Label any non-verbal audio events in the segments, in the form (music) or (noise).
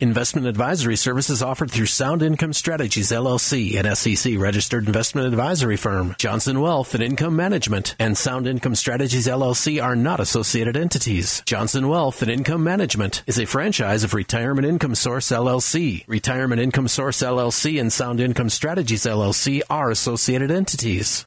Investment advisory services offered through Sound Income Strategies LLC, an SEC registered investment advisory firm. Johnson Wealth and Income Management and Sound Income Strategies LLC are not associated entities. Johnson Wealth and Income Management is a franchise of Retirement Income Source LLC. Retirement Income Source LLC and Sound Income Strategies LLC are associated entities.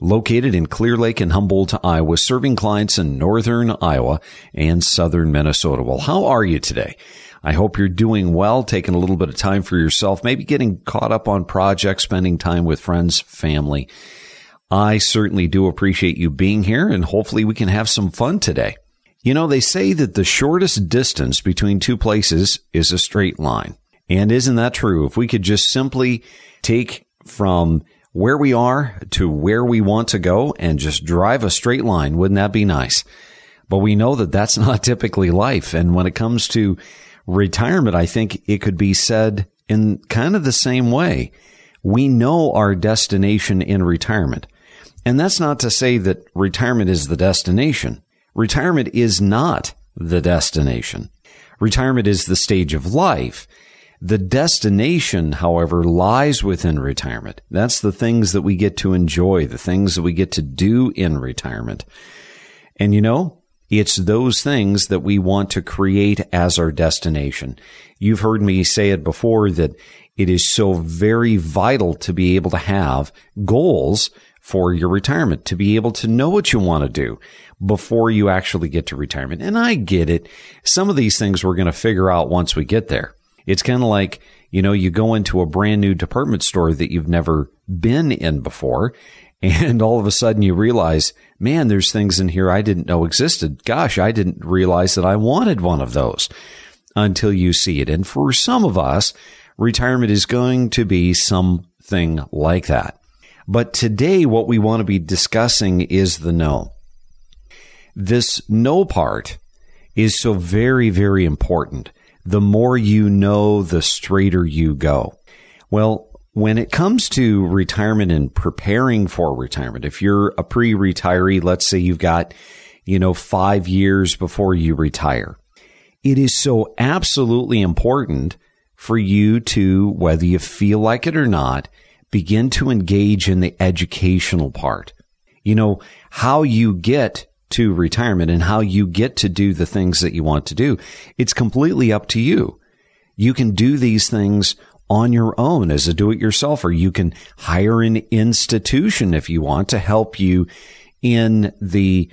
located in Clear Lake and Humboldt, Iowa, serving clients in northern Iowa and southern Minnesota. Well, how are you today? I hope you're doing well, taking a little bit of time for yourself, maybe getting caught up on projects, spending time with friends, family. I certainly do appreciate you being here and hopefully we can have some fun today. You know, they say that the shortest distance between two places is a straight line. And isn't that true? If we could just simply take from where we are to where we want to go and just drive a straight line. Wouldn't that be nice? But we know that that's (laughs) not typically life. And when it comes to retirement, I think it could be said in kind of the same way. We know our destination in retirement. And that's not to say that retirement is the destination. Retirement is not the destination. Retirement is the stage of life. The destination, however, lies within retirement. That's the things that we get to enjoy, the things that we get to do in retirement. And you know, it's those things that we want to create as our destination. You've heard me say it before that it is so very vital to be able to have goals for your retirement, to be able to know what you want to do before you actually get to retirement. And I get it. Some of these things we're going to figure out once we get there. It's kind of like, you know, you go into a brand new department store that you've never been in before. And all of a sudden you realize, man, there's things in here I didn't know existed. Gosh, I didn't realize that I wanted one of those until you see it. And for some of us, retirement is going to be something like that. But today, what we want to be discussing is the know. This know part is so very, very important the more you know, the straighter you go. Well, when it comes to retirement and preparing for retirement, if you're a pre-retiree, let's say you've got, you know, five years before you retire, it is so absolutely important for you to, whether you feel like it or not, begin to engage in the educational part. You know, how you get to retirement and how you get to do the things that you want to do. It's completely up to you. You can do these things on your own as a do-it-yourselfer. You can hire an institution if you want to help you in the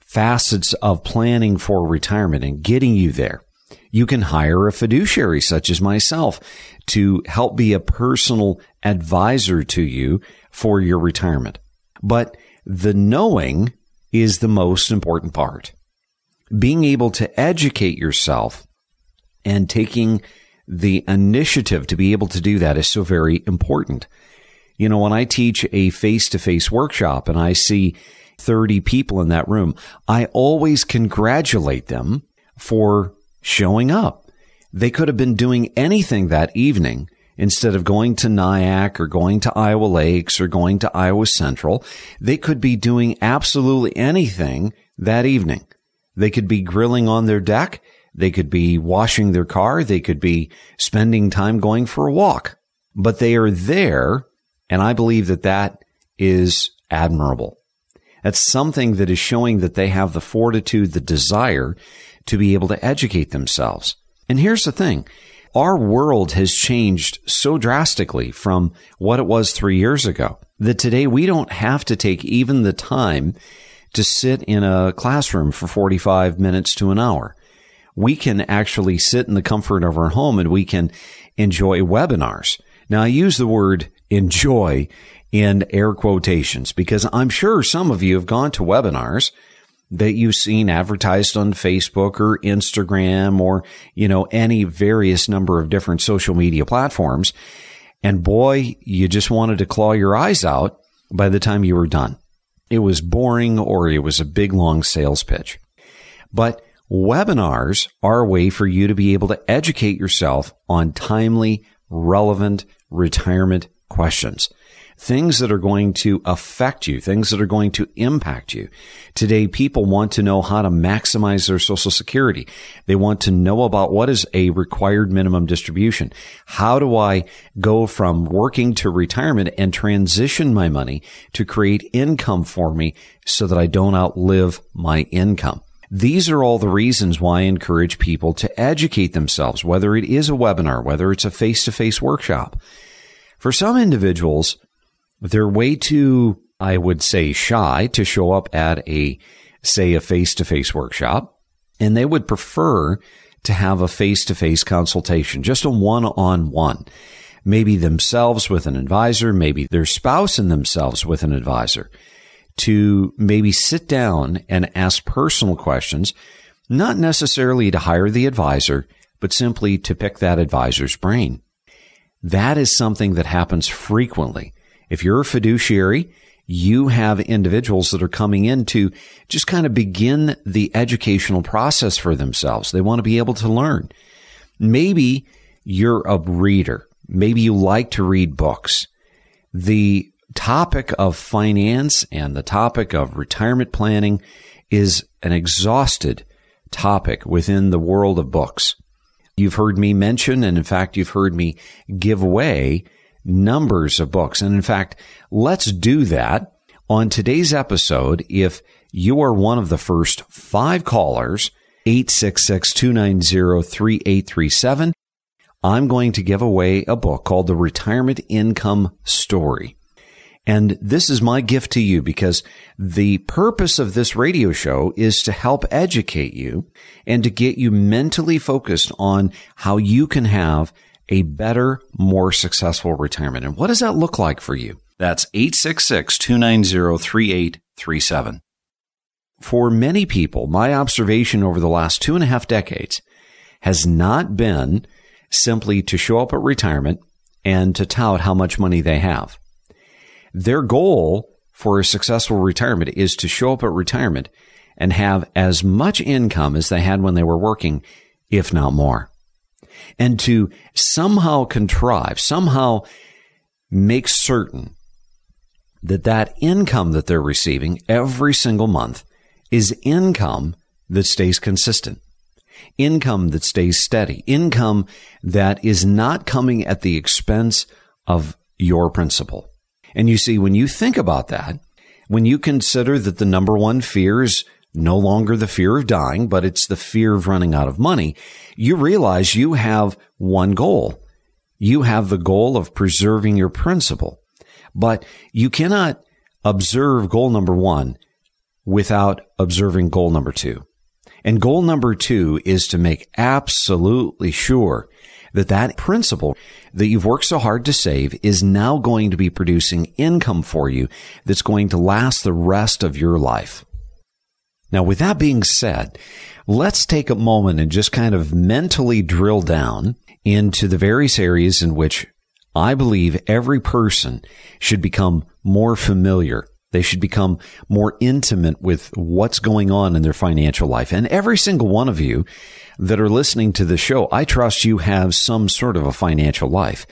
facets of planning for retirement and getting you there. You can hire a fiduciary such as myself to help be a personal advisor to you for your retirement. But the knowing is the most important part. Being able to educate yourself and taking the initiative to be able to do that is so very important. You know, when I teach a face to face workshop and I see 30 people in that room, I always congratulate them for showing up. They could have been doing anything that evening instead of going to NIACC or going to Iowa Lakes or going to Iowa Central, they could be doing absolutely anything that evening. They could be grilling on their deck. They could be washing their car. They could be spending time going for a walk, but they are there. And I believe that that is admirable. That's something that is showing that they have the fortitude, the desire to be able to educate themselves. And here's the thing. Our world has changed so drastically from what it was three years ago that today we don't have to take even the time to sit in a classroom for 45 minutes to an hour. We can actually sit in the comfort of our home and we can enjoy webinars. Now I use the word enjoy in air quotations because I'm sure some of you have gone to webinars that you've seen advertised on Facebook or Instagram or, you know, any various number of different social media platforms. And boy, you just wanted to claw your eyes out by the time you were done. It was boring or it was a big long sales pitch. But webinars are a way for you to be able to educate yourself on timely, relevant retirement questions things that are going to affect you, things that are going to impact you. Today, people want to know how to maximize their social security. They want to know about what is a required minimum distribution. How do I go from working to retirement and transition my money to create income for me so that I don't outlive my income? These are all the reasons why I encourage people to educate themselves, whether it is a webinar, whether it's a face to face workshop. For some individuals, they're way too, I would say, shy to show up at a, say, a face to face workshop. And they would prefer to have a face to face consultation, just a one on one. Maybe themselves with an advisor, maybe their spouse and themselves with an advisor to maybe sit down and ask personal questions, not necessarily to hire the advisor, but simply to pick that advisor's brain. That is something that happens frequently. If you're a fiduciary, you have individuals that are coming in to just kind of begin the educational process for themselves. They want to be able to learn. Maybe you're a reader. Maybe you like to read books. The topic of finance and the topic of retirement planning is an exhausted topic within the world of books. You've heard me mention, and in fact, you've heard me give away numbers of books. And in fact, let's do that on today's episode. If you are one of the first five callers, 866-290-3837, I'm going to give away a book called The Retirement Income Story. And this is my gift to you because the purpose of this radio show is to help educate you and to get you mentally focused on how you can have a better, more successful retirement. And what does that look like for you? That's 866-290-3837. For many people, my observation over the last two and a half decades has not been simply to show up at retirement and to tout how much money they have. Their goal for a successful retirement is to show up at retirement and have as much income as they had when they were working, if not more and to somehow contrive, somehow make certain that that income that they're receiving every single month is income that stays consistent, income that stays steady, income that is not coming at the expense of your principal. And you see, when you think about that, when you consider that the number one fear is no longer the fear of dying, but it's the fear of running out of money, you realize you have one goal. You have the goal of preserving your principal, but you cannot observe goal number one without observing goal number two. And goal number two is to make absolutely sure that that principal that you've worked so hard to save is now going to be producing income for you that's going to last the rest of your life. Now, with that being said, let's take a moment and just kind of mentally drill down into the various areas in which I believe every person should become more familiar. They should become more intimate with what's going on in their financial life. And every single one of you that are listening to the show, I trust you have some sort of a financial life.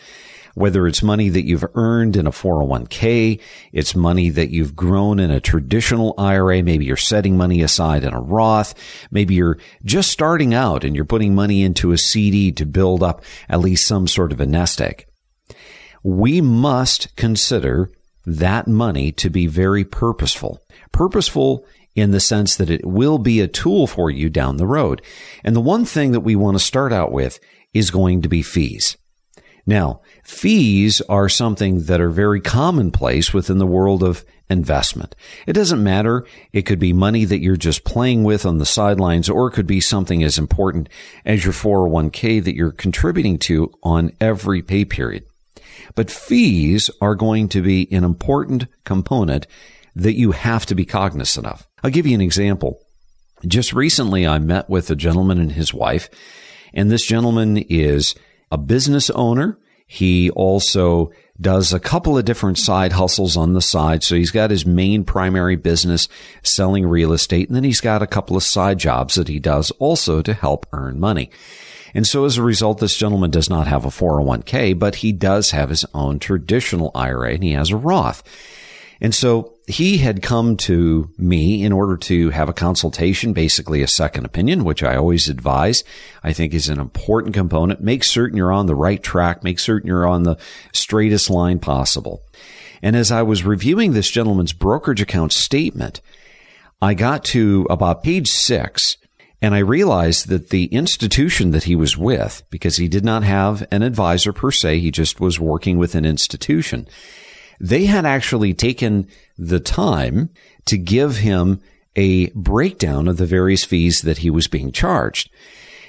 Whether it's money that you've earned in a 401k, it's money that you've grown in a traditional IRA. Maybe you're setting money aside in a Roth. Maybe you're just starting out and you're putting money into a CD to build up at least some sort of a nest egg. We must consider that money to be very purposeful. Purposeful in the sense that it will be a tool for you down the road. And the one thing that we want to start out with is going to be fees. Now, fees are something that are very commonplace within the world of investment. It doesn't matter. It could be money that you're just playing with on the sidelines, or it could be something as important as your 401k that you're contributing to on every pay period. But fees are going to be an important component that you have to be cognizant of. I'll give you an example. Just recently, I met with a gentleman and his wife, and this gentleman is a business owner. He also does a couple of different side hustles on the side. So he's got his main primary business selling real estate, and then he's got a couple of side jobs that he does also to help earn money. And so as a result, this gentleman does not have a 401k, but he does have his own traditional IRA and he has a Roth. And so he had come to me in order to have a consultation, basically a second opinion, which I always advise. I think is an important component. Make certain you're on the right track. Make certain you're on the straightest line possible. And as I was reviewing this gentleman's brokerage account statement, I got to about page six and I realized that the institution that he was with, because he did not have an advisor per se, he just was working with an institution. They had actually taken the time to give him a breakdown of the various fees that he was being charged.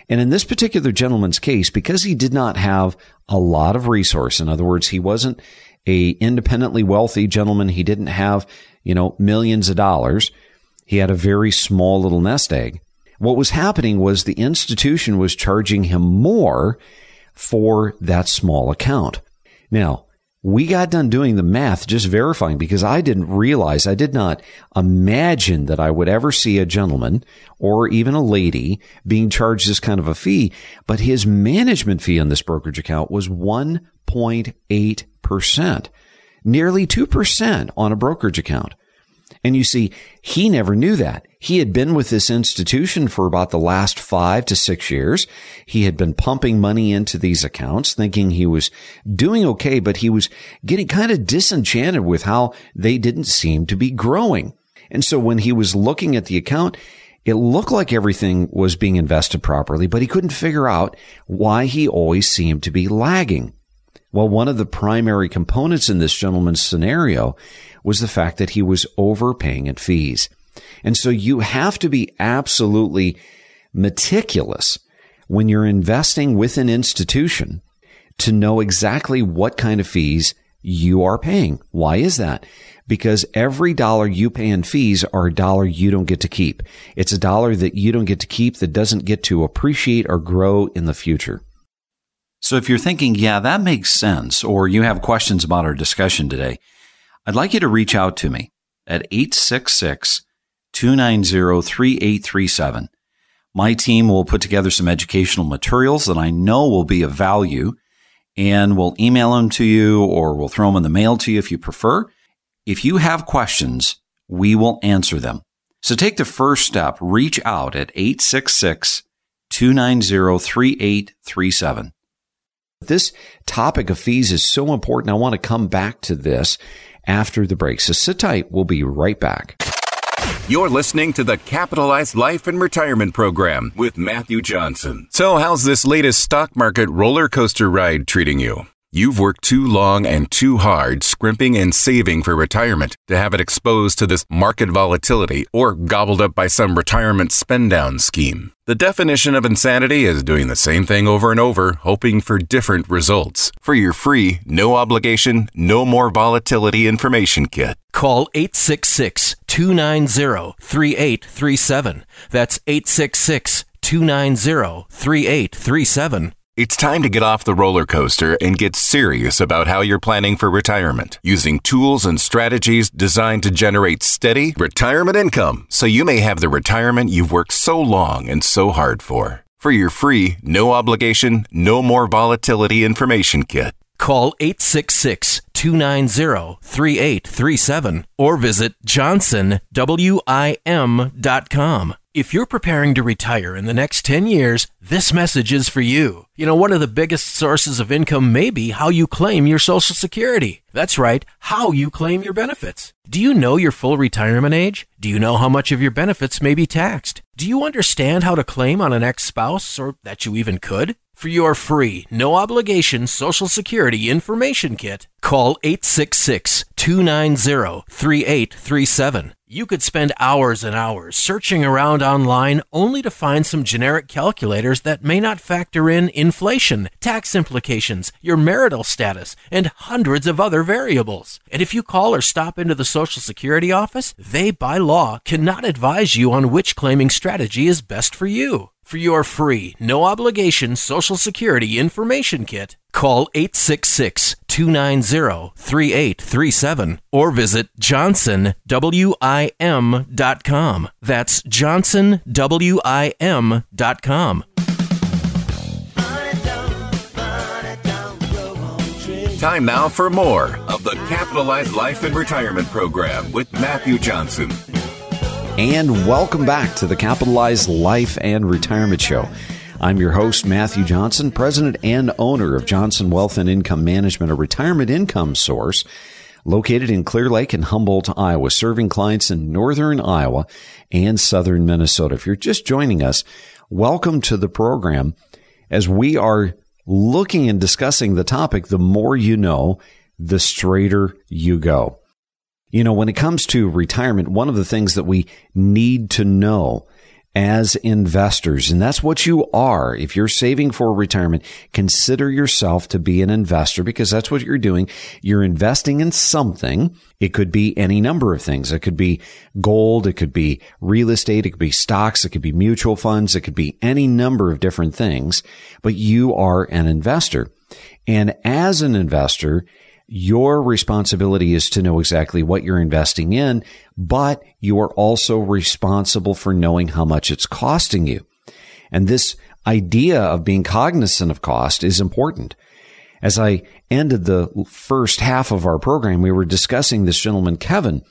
And in this particular gentleman's case, because he did not have a lot of resource, in other words, he wasn't a independently wealthy gentleman. He didn't have, you know, millions of dollars. He had a very small little nest egg. What was happening was the institution was charging him more for that small account. Now, we got done doing the math, just verifying because I didn't realize, I did not imagine that I would ever see a gentleman or even a lady being charged this kind of a fee. But his management fee on this brokerage account was 1.8%, nearly 2% on a brokerage account. And you see, he never knew that. He had been with this institution for about the last five to six years. He had been pumping money into these accounts, thinking he was doing okay, but he was getting kind of disenchanted with how they didn't seem to be growing. And so when he was looking at the account, it looked like everything was being invested properly, but he couldn't figure out why he always seemed to be lagging. Well, one of the primary components in this gentleman's scenario was the fact that he was overpaying in fees. And so you have to be absolutely meticulous when you're investing with an institution to know exactly what kind of fees you are paying. Why is that? Because every dollar you pay in fees are a dollar you don't get to keep. It's a dollar that you don't get to keep that doesn't get to appreciate or grow in the future. So if you're thinking, yeah, that makes sense, or you have questions about our discussion today, I'd like you to reach out to me at 866 290 3837. My team will put together some educational materials that I know will be of value and we'll email them to you or we'll throw them in the mail to you if you prefer. If you have questions, we will answer them. So take the first step. Reach out at 866 290 3837. This topic of fees is so important. I want to come back to this after the break. So sit tight. We'll be right back. You're listening to the Capitalized Life and Retirement Program with Matthew Johnson. So, how's this latest stock market roller coaster ride treating you? You've worked too long and too hard scrimping and saving for retirement to have it exposed to this market volatility or gobbled up by some retirement spend down scheme. The definition of insanity is doing the same thing over and over, hoping for different results. For your free, no obligation, no more volatility information kit, Call 866 290 3837. That's 866 290 3837. It's time to get off the roller coaster and get serious about how you're planning for retirement using tools and strategies designed to generate steady retirement income so you may have the retirement you've worked so long and so hard for. For your free, no obligation, no more volatility information kit, Call 866 290 3837 or visit johnsonwim.com. If you're preparing to retire in the next 10 years, this message is for you. You know, one of the biggest sources of income may be how you claim your Social Security. That's right, how you claim your benefits. Do you know your full retirement age? Do you know how much of your benefits may be taxed? Do you understand how to claim on an ex spouse or that you even could? For your free, no obligation Social Security information kit, call 866 290 3837. You could spend hours and hours searching around online only to find some generic calculators that may not factor in inflation, tax implications, your marital status, and hundreds of other variables. And if you call or stop into the Social Security office, they by law cannot advise you on which claiming strategy is best for you. For your free, no obligation Social Security information kit, call 866 290 3837 or visit johnsonwim.com. That's johnsonwim.com. Time now for more of the Capitalized Life and Retirement Program with Matthew Johnson. And welcome back to the Capitalized Life and Retirement Show. I'm your host, Matthew Johnson, president and owner of Johnson Wealth and Income Management, a retirement income source located in Clear Lake and Humboldt, Iowa, serving clients in northern Iowa and southern Minnesota. If you're just joining us, welcome to the program as we are looking and discussing the topic, the more you know, the straighter you go. You know, when it comes to retirement, one of the things that we need to know as investors, and that's what you are. If you're saving for retirement, consider yourself to be an investor because that's what you're doing. You're investing in something. It could be any number of things. It could be gold. It could be real estate. It could be stocks. It could be mutual funds. It could be any number of different things, but you are an investor. And as an investor, your responsibility is to know exactly what you're investing in, but you are also responsible for knowing how much it's costing you. And this idea of being cognizant of cost is important. As I ended the first half of our program, we were discussing this gentleman, Kevin,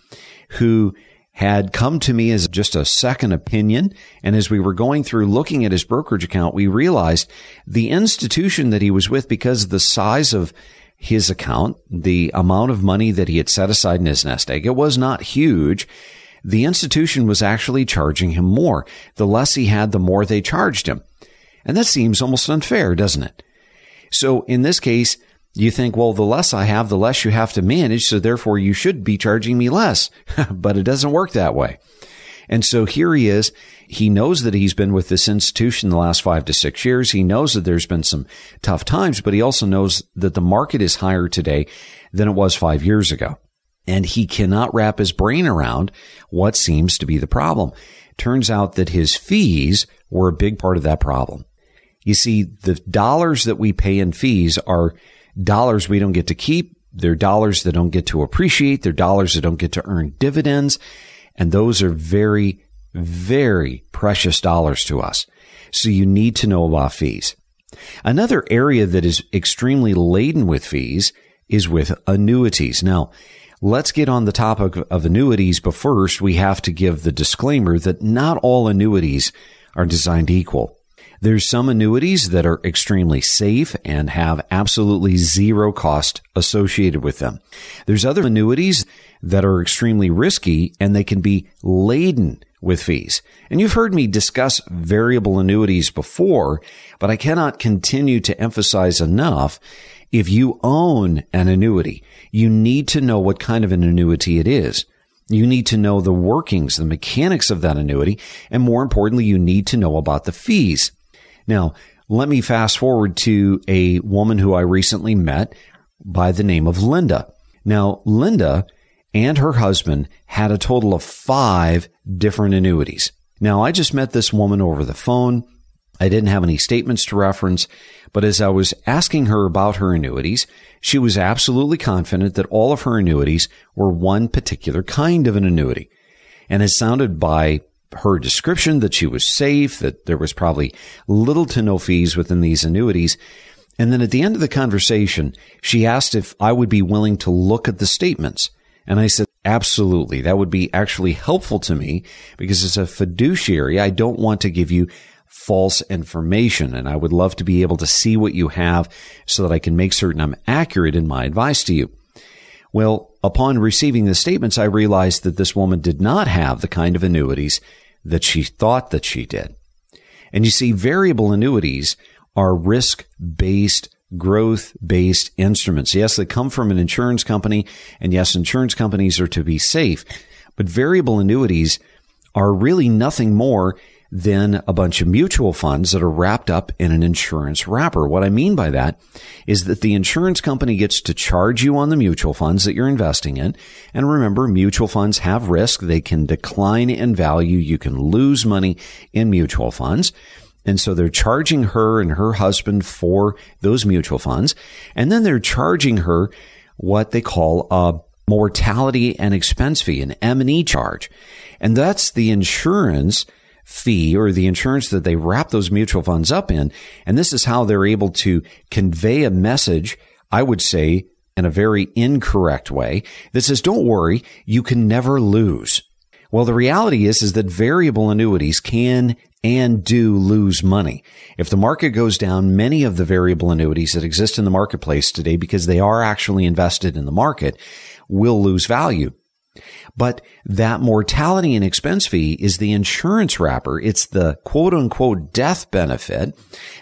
who had come to me as just a second opinion. And as we were going through looking at his brokerage account, we realized the institution that he was with, because of the size of his account, the amount of money that he had set aside in his nest egg, it was not huge. The institution was actually charging him more. The less he had, the more they charged him. And that seems almost unfair, doesn't it? So in this case, you think, well, the less I have, the less you have to manage. So therefore you should be charging me less, (laughs) but it doesn't work that way. And so here he is. He knows that he's been with this institution the last five to six years. He knows that there's been some tough times, but he also knows that the market is higher today than it was five years ago. And he cannot wrap his brain around what seems to be the problem. Turns out that his fees were a big part of that problem. You see, the dollars that we pay in fees are dollars we don't get to keep. They're dollars that don't get to appreciate. They're dollars that don't get to earn dividends. And those are very, very precious dollars to us. So you need to know about fees. Another area that is extremely laden with fees is with annuities. Now, let's get on the topic of annuities, but first we have to give the disclaimer that not all annuities are designed equal. There's some annuities that are extremely safe and have absolutely zero cost associated with them. There's other annuities that are extremely risky and they can be laden with fees. And you've heard me discuss variable annuities before, but I cannot continue to emphasize enough. If you own an annuity, you need to know what kind of an annuity it is. You need to know the workings, the mechanics of that annuity, and more importantly, you need to know about the fees. Now, let me fast forward to a woman who I recently met by the name of Linda. Now, Linda and her husband had a total of five different annuities. Now, I just met this woman over the phone. I didn't have any statements to reference, but as I was asking her about her annuities, she was absolutely confident that all of her annuities were one particular kind of an annuity. And it sounded by her description that she was safe, that there was probably little to no fees within these annuities. And then at the end of the conversation, she asked if I would be willing to look at the statements. And I said, absolutely. That would be actually helpful to me because as a fiduciary, I don't want to give you false information. And I would love to be able to see what you have so that I can make certain I'm accurate in my advice to you. Well, upon receiving the statements, I realized that this woman did not have the kind of annuities that she thought that she did. And you see, variable annuities are risk based, growth based instruments. Yes, they come from an insurance company. And yes, insurance companies are to be safe, but variable annuities are really nothing more than a bunch of mutual funds that are wrapped up in an insurance wrapper. What I mean by that is that the insurance company gets to charge you on the mutual funds that you're investing in. And remember, mutual funds have risk. They can decline in value. You can lose money in mutual funds. And so they're charging her and her husband for those mutual funds. And then they're charging her what they call a mortality and expense fee, an M&E charge. And that's the insurance fee or the insurance that they wrap those mutual funds up in. And this is how they're able to convey a message, I would say, in a very incorrect way that says, don't worry, you can never lose. Well, the reality is, is that variable annuities can and do lose money. If the market goes down, many of the variable annuities that exist in the marketplace today, because they are actually invested in the market, will lose value. But that mortality and expense fee is the insurance wrapper. It's the quote unquote death benefit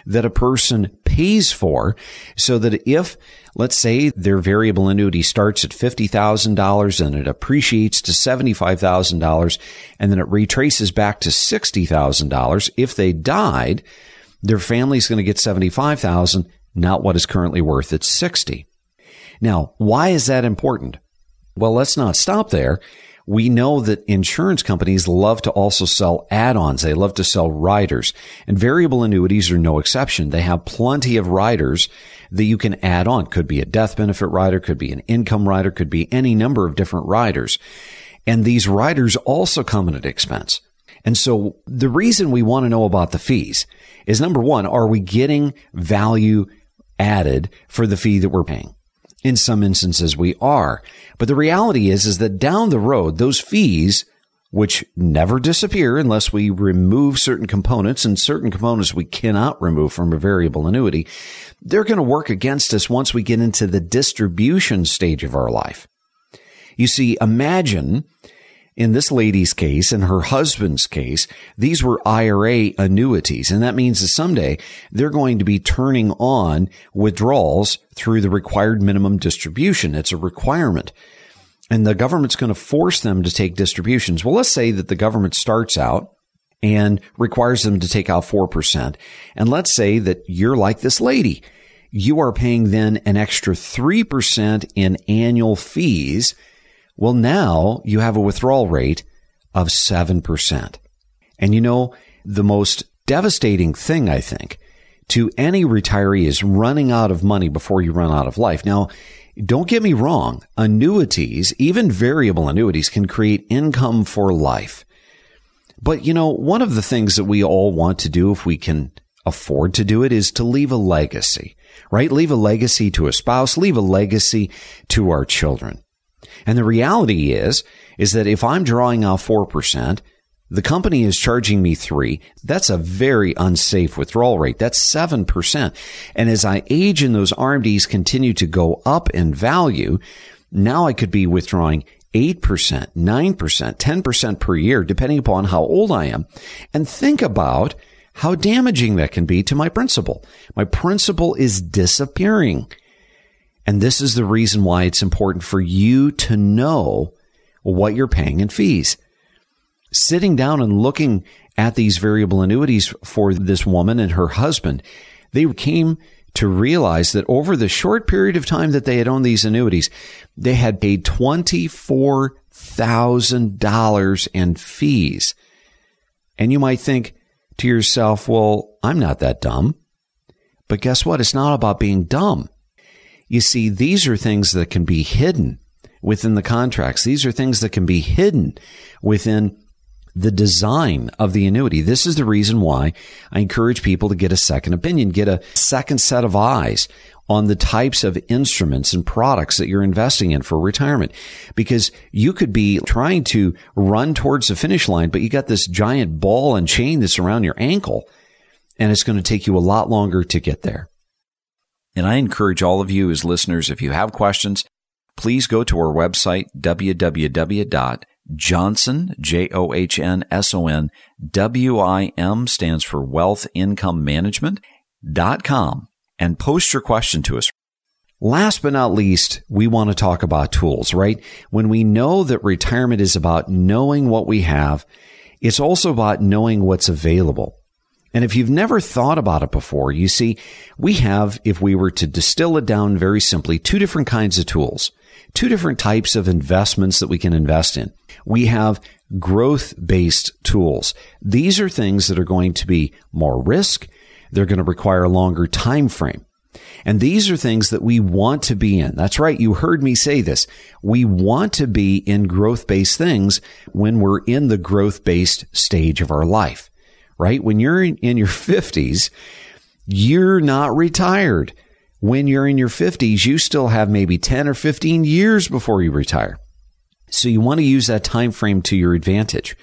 that a person pays for so that if, let's say their variable annuity starts at $50,000 and it appreciates to $75,000 and then it retraces back to $60,000. If they died, their family's going to get 75,000, not what is currently worth at 60. Now, why is that important? Well, let's not stop there. We know that insurance companies love to also sell add-ons. They love to sell riders and variable annuities are no exception. They have plenty of riders that you can add on. Could be a death benefit rider, could be an income rider, could be any number of different riders. And these riders also come at an expense. And so the reason we want to know about the fees is number one, are we getting value added for the fee that we're paying? In some instances, we are. But the reality is, is that down the road, those fees, which never disappear unless we remove certain components and certain components we cannot remove from a variable annuity, they're going to work against us once we get into the distribution stage of our life. You see, imagine in this lady's case and her husband's case, these were IRA annuities. And that means that someday they're going to be turning on withdrawals through the required minimum distribution. It's a requirement. And the government's going to force them to take distributions. Well, let's say that the government starts out and requires them to take out 4%. And let's say that you're like this lady. You are paying then an extra 3% in annual fees well, now you have a withdrawal rate of 7%. And you know, the most devastating thing, I think, to any retiree is running out of money before you run out of life. Now, don't get me wrong. Annuities, even variable annuities can create income for life. But you know, one of the things that we all want to do if we can afford to do it is to leave a legacy, right? Leave a legacy to a spouse, leave a legacy to our children. And the reality is, is that if I'm drawing out 4%, the company is charging me three. That's a very unsafe withdrawal rate. That's 7%. And as I age and those RMDs continue to go up in value, now I could be withdrawing 8%, 9%, 10% per year, depending upon how old I am. And think about how damaging that can be to my principal. My principal is disappearing. And this is the reason why it's important for you to know what you're paying in fees. Sitting down and looking at these variable annuities for this woman and her husband, they came to realize that over the short period of time that they had owned these annuities, they had paid $24,000 in fees. And you might think to yourself, well, I'm not that dumb. But guess what? It's not about being dumb. You see, these are things that can be hidden within the contracts. These are things that can be hidden within the design of the annuity. This is the reason why I encourage people to get a second opinion, get a second set of eyes on the types of instruments and products that you're investing in for retirement. Because you could be trying to run towards the finish line, but you got this giant ball and chain that's around your ankle, and it's going to take you a lot longer to get there. And I encourage all of you as listeners, if you have questions, please go to our website, www.johnson, J-O-H-N-S-O-N, W-I-M stands for wealth income management dot com and post your question to us. Last but not least, we want to talk about tools, right? When we know that retirement is about knowing what we have, it's also about knowing what's available. And if you've never thought about it before, you see, we have, if we were to distill it down very simply, two different kinds of tools, two different types of investments that we can invest in. We have growth based tools. These are things that are going to be more risk. They're going to require a longer time frame. And these are things that we want to be in. That's right. You heard me say this. We want to be in growth based things when we're in the growth based stage of our life right? When you're in your 50s, you're not retired. When you're in your 50s, you still have maybe 10 or 15 years before you retire. So you want to use that time frame to your advantage.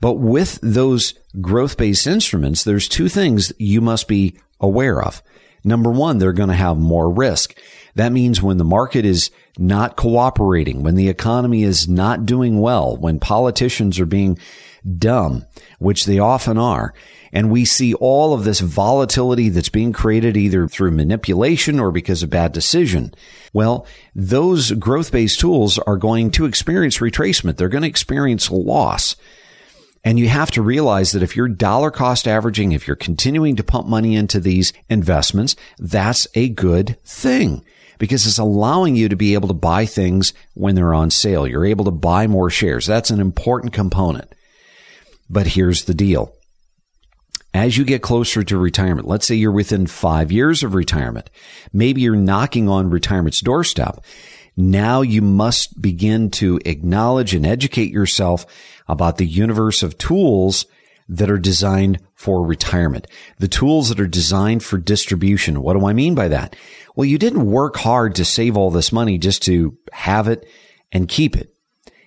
But with those growth-based instruments, there's two things you must be aware of. Number one, they're going to have more risk. That means when the market is not cooperating, when the economy is not doing well, when politicians are being dumb, which they often are. And we see all of this volatility that's being created either through manipulation or because of bad decision. Well, those growth based tools are going to experience retracement. They're going to experience loss. And you have to realize that if you're dollar cost averaging, if you're continuing to pump money into these investments, that's a good thing because it's allowing you to be able to buy things when they're on sale. You're able to buy more shares. That's an important component. But here's the deal. As you get closer to retirement, let's say you're within five years of retirement, maybe you're knocking on retirement's doorstep. Now you must begin to acknowledge and educate yourself about the universe of tools that are designed for retirement. The tools that are designed for distribution. What do I mean by that? Well, you didn't work hard to save all this money just to have it and keep it.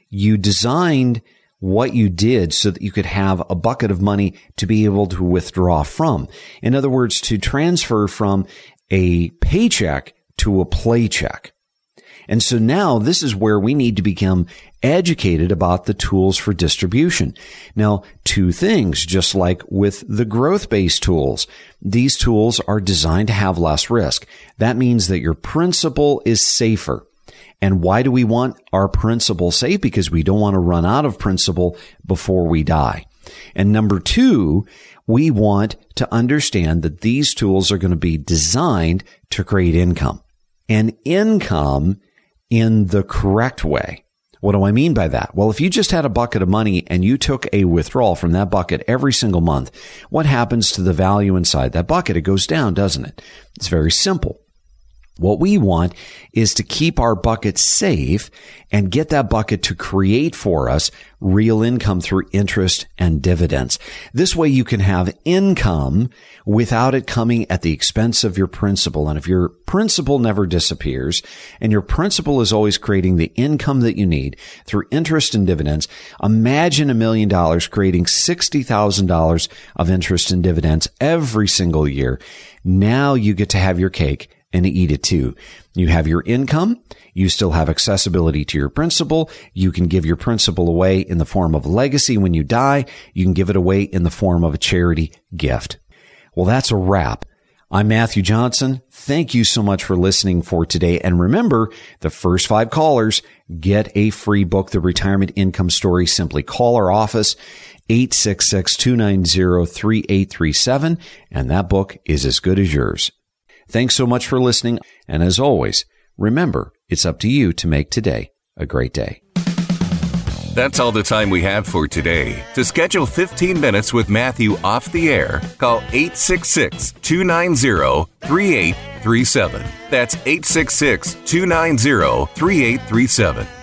You designed what you did so that you could have a bucket of money to be able to withdraw from. In other words, to transfer from a paycheck to a playcheck. And so now this is where we need to become educated about the tools for distribution. Now, two things, just like with the growth based tools. These tools are designed to have less risk. That means that your principal is safer. And why do we want our principal safe? Because we don't want to run out of principal before we die. And number two, we want to understand that these tools are going to be designed to create income and income in the correct way. What do I mean by that? Well, if you just had a bucket of money and you took a withdrawal from that bucket every single month, what happens to the value inside that bucket? It goes down, doesn't it? It's very simple. What we want is to keep our bucket safe and get that bucket to create for us real income through interest and dividends. This way you can have income without it coming at the expense of your principal. And if your principal never disappears and your principal is always creating the income that you need through interest and dividends, imagine a million dollars creating $60,000 of interest and dividends every single year. Now you get to have your cake and eat it too. You have your income. You still have accessibility to your principal. You can give your principal away in the form of a legacy when you die. You can give it away in the form of a charity gift. Well, that's a wrap. I'm Matthew Johnson. Thank you so much for listening for today. And remember, the first five callers get a free book, The Retirement Income Story. Simply call our office, 866-290-3837. And that book is as good as yours. Thanks so much for listening. And as always, remember, it's up to you to make today a great day. That's all the time we have for today. To schedule 15 minutes with Matthew off the air, call 866 290 3837. That's 866 290 3837